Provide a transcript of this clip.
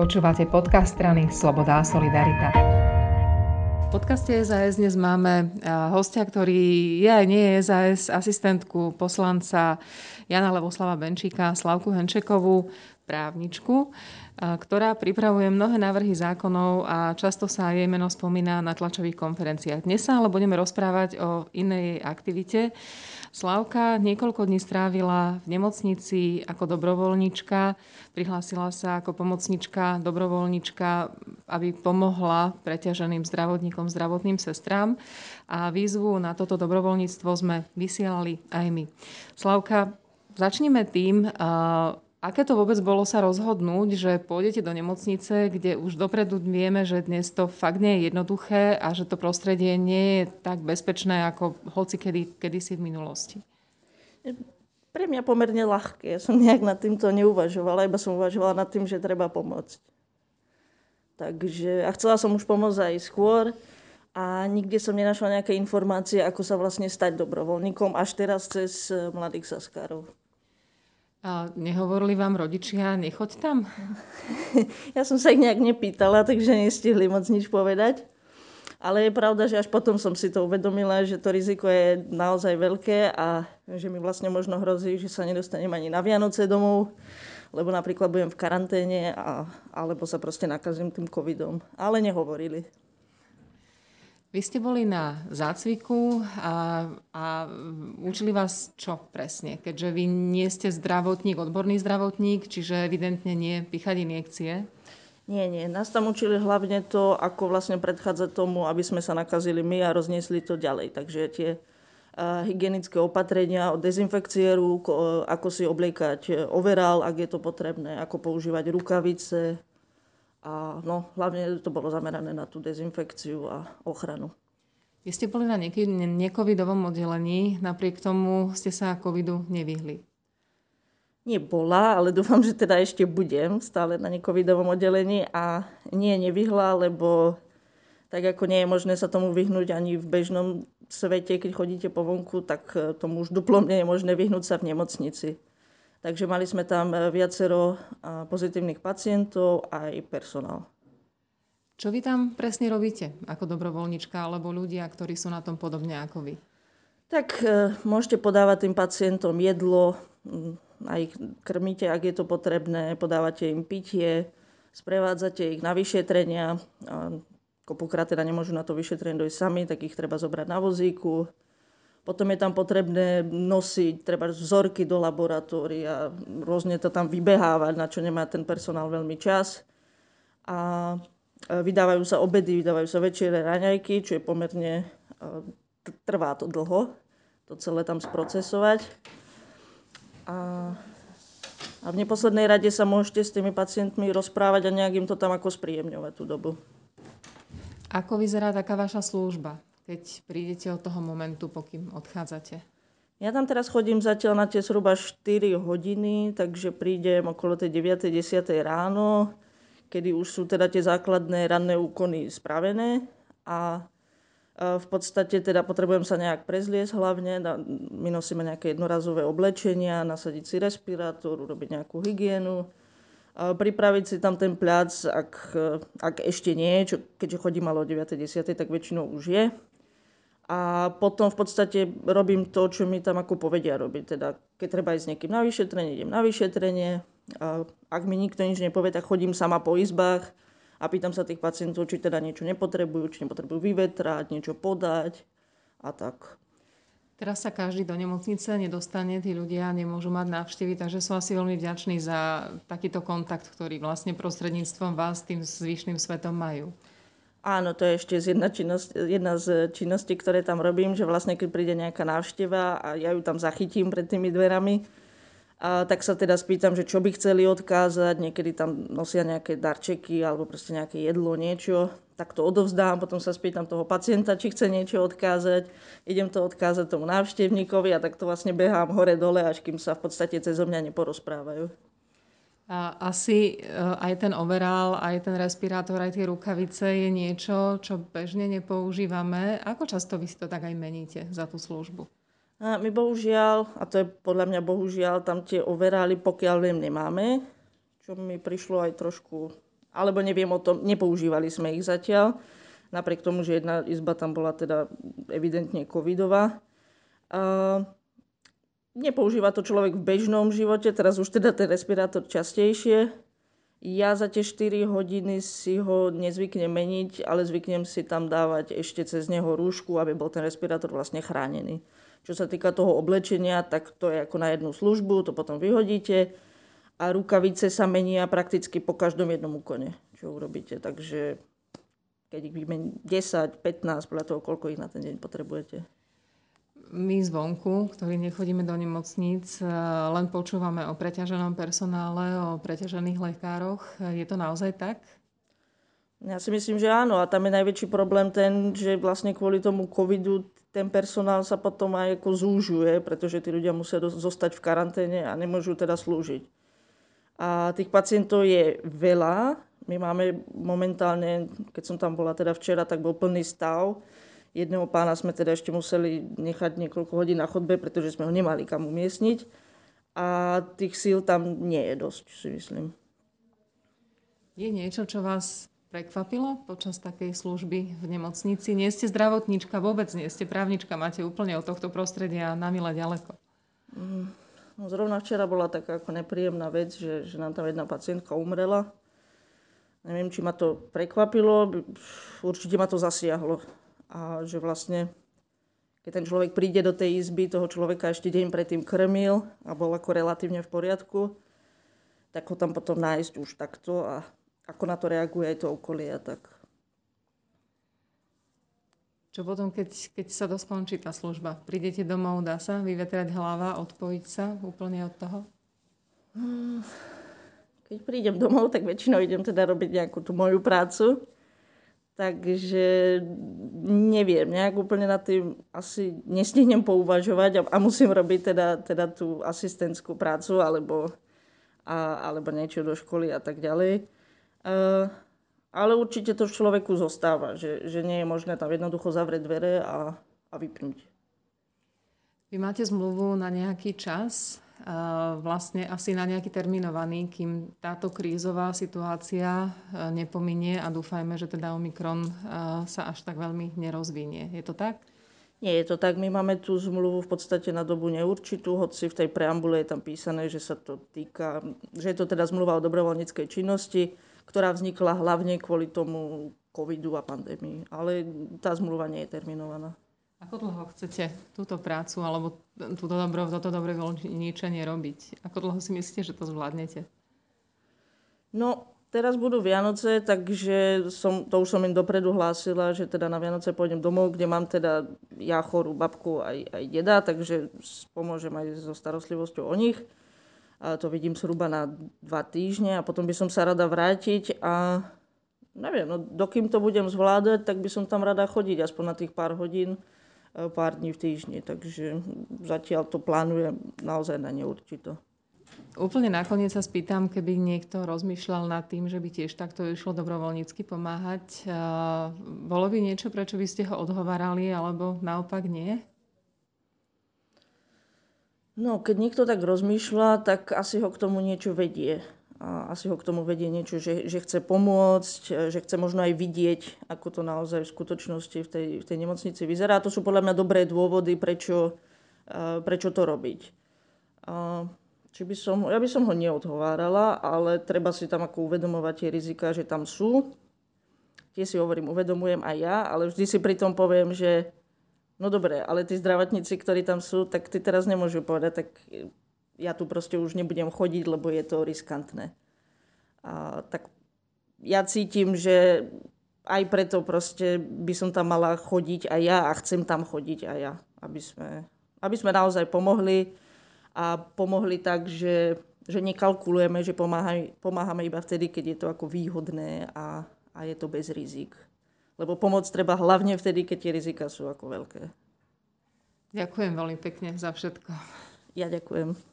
Počúvate podcast strany Sloboda a Solidarita. V podcaste SAS dnes máme hostia, ktorý je aj nie je SAS, asistentku poslanca Jana Levoslava Benčíka, Slavku Henčekovú, právničku, ktorá pripravuje mnohé návrhy zákonov a často sa jej meno spomína na tlačových konferenciách. Dnes sa ale budeme rozprávať o inej aktivite, Slavka niekoľko dní strávila v nemocnici ako dobrovoľnička. Prihlásila sa ako pomocnička, dobrovoľnička, aby pomohla preťaženým zdravotníkom, zdravotným sestrám. A výzvu na toto dobrovoľníctvo sme vysielali aj my. Slavka, začneme tým, Aké to vôbec bolo sa rozhodnúť, že pôjdete do nemocnice, kde už dopredu vieme, že dnes to fakt nie je jednoduché a že to prostredie nie je tak bezpečné ako hoci kedy, kedysi v minulosti? Pre mňa pomerne ľahké. Ja som nejak nad týmto neuvažovala, iba som uvažovala nad tým, že treba pomôcť. Takže, a chcela som už pomôcť aj skôr a nikde som nenašla nejaké informácie, ako sa vlastne stať dobrovoľníkom, až teraz cez mladých saskárov. A nehovorili vám rodičia, nechoď tam? Ja som sa ich nejak nepýtala, takže nestihli moc nič povedať. Ale je pravda, že až potom som si to uvedomila, že to riziko je naozaj veľké a že mi vlastne možno hrozí, že sa nedostanem ani na Vianoce domov, lebo napríklad budem v karanténe a, alebo sa proste nakazím tým covidom. Ale nehovorili. Vy ste boli na zácviku a, a učili vás čo presne? Keďže vy nie ste zdravotník, odborný zdravotník, čiže evidentne nie píchať injekcie. Nie, nie. Nás tam učili hlavne to, ako vlastne predchádzať tomu, aby sme sa nakazili my a rozniesli to ďalej. Takže tie uh, hygienické opatrenia od dezinfekcie rúk, ako si obliekať overál, ak je to potrebné, ako používať rukavice, a no, hlavne to bolo zamerané na tú dezinfekciu a ochranu. Vy ste boli na necovidovom oddelení, napriek tomu ste sa covidu nevyhli. Nie bola, ale dúfam, že teda ešte budem stále na necovidovom oddelení a nie nevyhla, lebo tak ako nie je možné sa tomu vyhnúť ani v bežnom svete, keď chodíte po vonku, tak tomu už duplom nie je možné vyhnúť sa v nemocnici. Takže mali sme tam e, viacero pozitívnych pacientov aj personál. Čo vy tam presne robíte ako dobrovoľnička alebo ľudia, ktorí sú na tom podobne ako vy? Tak e, môžete podávať tým pacientom jedlo, aj ich krmíte, ak je to potrebné, podávate im pitie, sprevádzate ich na vyšetrenia. Kopukrát teda nemôžu na to vyšetrenie dojsť sami, tak ich treba zobrať na vozíku potom je tam potrebné nosiť treba vzorky do laboratória, rôzne to tam vybehávať, na čo nemá ten personál veľmi čas. A vydávajú sa obedy, vydávajú sa večere, raňajky, čo je pomerne, trvá to dlho, to celé tam sprocesovať. A, a v neposlednej rade sa môžete s tými pacientmi rozprávať a nejak im to tam ako spríjemňovať tú dobu. Ako vyzerá taká vaša služba? Keď prídete od toho momentu, pokým odchádzate? Ja tam teraz chodím zatiaľ na tie zhruba 4 hodiny, takže prídem okolo tej 9. 10. ráno, kedy už sú teda tie základné ranné úkony spravené a v podstate teda potrebujem sa nejak prezliesť hlavne, my nosíme nejaké jednorazové oblečenia, nasadiť si respirátor, urobiť nejakú hygienu, pripraviť si tam ten pľac, ak, ak ešte nie, čo, keďže chodím ale o 9. 10. tak väčšinou už je a potom v podstate robím to, čo mi tam ako povedia robiť. Teda, keď treba ísť s niekým na vyšetrenie, idem na vyšetrenie. A ak mi nikto nič nepovie, tak chodím sama po izbách a pýtam sa tých pacientov, či teda niečo nepotrebujú, či nepotrebujú vyvetrať, niečo podať a tak. Teraz sa každý do nemocnice nedostane, tí ľudia nemôžu mať návštevy, takže som asi veľmi vďačný za takýto kontakt, ktorý vlastne prostredníctvom vás tým zvyšným svetom majú. Áno, to je ešte jedna, činnosť, jedna z činností, ktoré tam robím, že vlastne keď príde nejaká návšteva a ja ju tam zachytím pred tými dverami, a tak sa teda spýtam, že čo by chceli odkázať, niekedy tam nosia nejaké darčeky alebo proste nejaké jedlo, niečo, tak to odovzdám, potom sa spýtam toho pacienta, či chce niečo odkázať, idem to odkázať tomu návštevníkovi a tak to vlastne behám hore-dole, až kým sa v podstate cez mňa neporozprávajú. A asi e, aj ten overál, aj ten respirátor, aj tie rukavice je niečo, čo bežne nepoužívame. Ako často vy si to tak aj meníte za tú službu? A my bohužiaľ, a to je podľa mňa bohužiaľ, tam tie overály pokiaľ viem nemáme, čo mi prišlo aj trošku alebo neviem o tom, nepoužívali sme ich zatiaľ, napriek tomu, že jedna izba tam bola teda evidentne covidová. Uh, nepoužíva to človek v bežnom živote, teraz už teda ten respirátor častejšie. Ja za tie 4 hodiny si ho nezvyknem meniť, ale zvyknem si tam dávať ešte cez neho rúšku, aby bol ten respirátor vlastne chránený. Čo sa týka toho oblečenia, tak to je ako na jednu službu, to potom vyhodíte a rukavice sa menia prakticky po každom jednom úkone, čo urobíte. Takže keď ich vymení 10, 15, podľa toho, koľko ich na ten deň potrebujete my zvonku, ktorí nechodíme do nemocníc, eh, len počúvame o preťaženom personále, o preťažených lekároch. Je to naozaj tak? Ja si myslím, že áno. A tam je najväčší problém ten, že vlastne kvôli tomu covidu ten personál sa potom aj ako zúžuje, pretože tí ľudia musia zostať v karanténe a nemôžu teda slúžiť. A tých pacientov je veľa. My máme momentálne, keď som tam bola teda včera, tak bol plný stav Jedného pána sme teda ešte museli nechať niekoľko hodín na chodbe, pretože sme ho nemali kam umiestniť. A tých síl tam nie je dosť, si myslím. Je niečo, čo vás prekvapilo počas takej služby v nemocnici? Nie ste zdravotníčka, vôbec nie ste právnička, máte úplne od tohto prostredia na mile ďaleko. Mm, no, zrovna včera bola taká ako nepríjemná vec, že, že nám tam jedna pacientka umrela. Neviem, či ma to prekvapilo, určite ma to zasiahlo a že vlastne keď ten človek príde do tej izby, toho človeka ešte deň predtým krmil a bol ako relatívne v poriadku, tak ho tam potom nájsť už takto a ako na to reaguje aj to okolie. Tak. Čo potom, keď, keď sa doskončí tá služba? Prídete domov, dá sa vyvetrať hlava, odpojiť sa úplne od toho? Hmm, keď prídem domov, tak väčšinou idem teda robiť nejakú tú moju prácu Takže neviem, nejak úplne na tým asi nestihnem pouvažovať a, a musím robiť teda, teda tú asistentskú prácu alebo, a, alebo niečo do školy a tak ďalej. Uh, ale určite to v človeku zostáva, že, že nie je možné tam jednoducho zavrieť dvere a, a vypnúť. Vy máte zmluvu na nejaký čas? vlastne asi na nejaký terminovaný, kým táto krízová situácia e, nepominie a dúfajme, že teda Omikron e, sa až tak veľmi nerozvinie. Je to tak? Nie je to tak. My máme tú zmluvu v podstate na dobu neurčitú, hoci v tej preambule je tam písané, že sa to týka, že je to teda zmluva o dobrovoľníckej činnosti, ktorá vznikla hlavne kvôli tomu covidu a pandémii. Ale tá zmluva nie je terminovaná. Ako dlho chcete túto prácu alebo túto dobro, toto dobre ničenie robiť? Ako dlho si myslíte, že to zvládnete? No, teraz budú Vianoce, takže som, to už som im dopredu hlásila, že teda na Vianoce pôjdem domov, kde mám teda ja chorú babku aj, aj deda, takže pomôžem aj so starostlivosťou o nich. A to vidím zhruba na dva týždne a potom by som sa rada vrátiť a neviem, no dokým to budem zvládať, tak by som tam rada chodiť aspoň na tých pár hodín pár dní v týždni, takže zatiaľ to plánujem naozaj na neurčito. Úplne nakoniec sa spýtam, keby niekto rozmýšľal nad tým, že by tiež takto išlo dobrovoľnícky pomáhať. E, bolo by niečo, prečo by ste ho odhovárali, alebo naopak nie? No, keď niekto tak rozmýšľa, tak asi ho k tomu niečo vedie asi ho k tomu vedie niečo, že, že chce pomôcť, e, že chce možno aj vidieť, ako to naozaj v skutočnosti v tej, v tej nemocnici vyzerá. A to sú podľa mňa dobré dôvody, prečo, e, prečo to robiť. Či by som, ja by som ho neodhovárala, ale treba si tam ako uvedomovať tie rizika, že tam sú. Tie si hovorím, uvedomujem aj ja, ale vždy si pri tom poviem, že no dobre, ale tí zdravotníci, ktorí tam sú, tak ty teraz nemôžu povedať, tak ja tu proste už nebudem chodiť, lebo je to riskantné. A, tak ja cítim, že aj preto proste by som tam mala chodiť aj ja a chcem tam chodiť aj ja, aby sme, aby sme naozaj pomohli a pomohli tak, že, že nekalkulujeme, že pomáhame, pomáhame iba vtedy, keď je to ako výhodné a, a je to bez rizik. Lebo pomoc treba hlavne vtedy, keď tie rizika sú ako veľké. Ďakujem veľmi pekne za všetko. Ja ďakujem.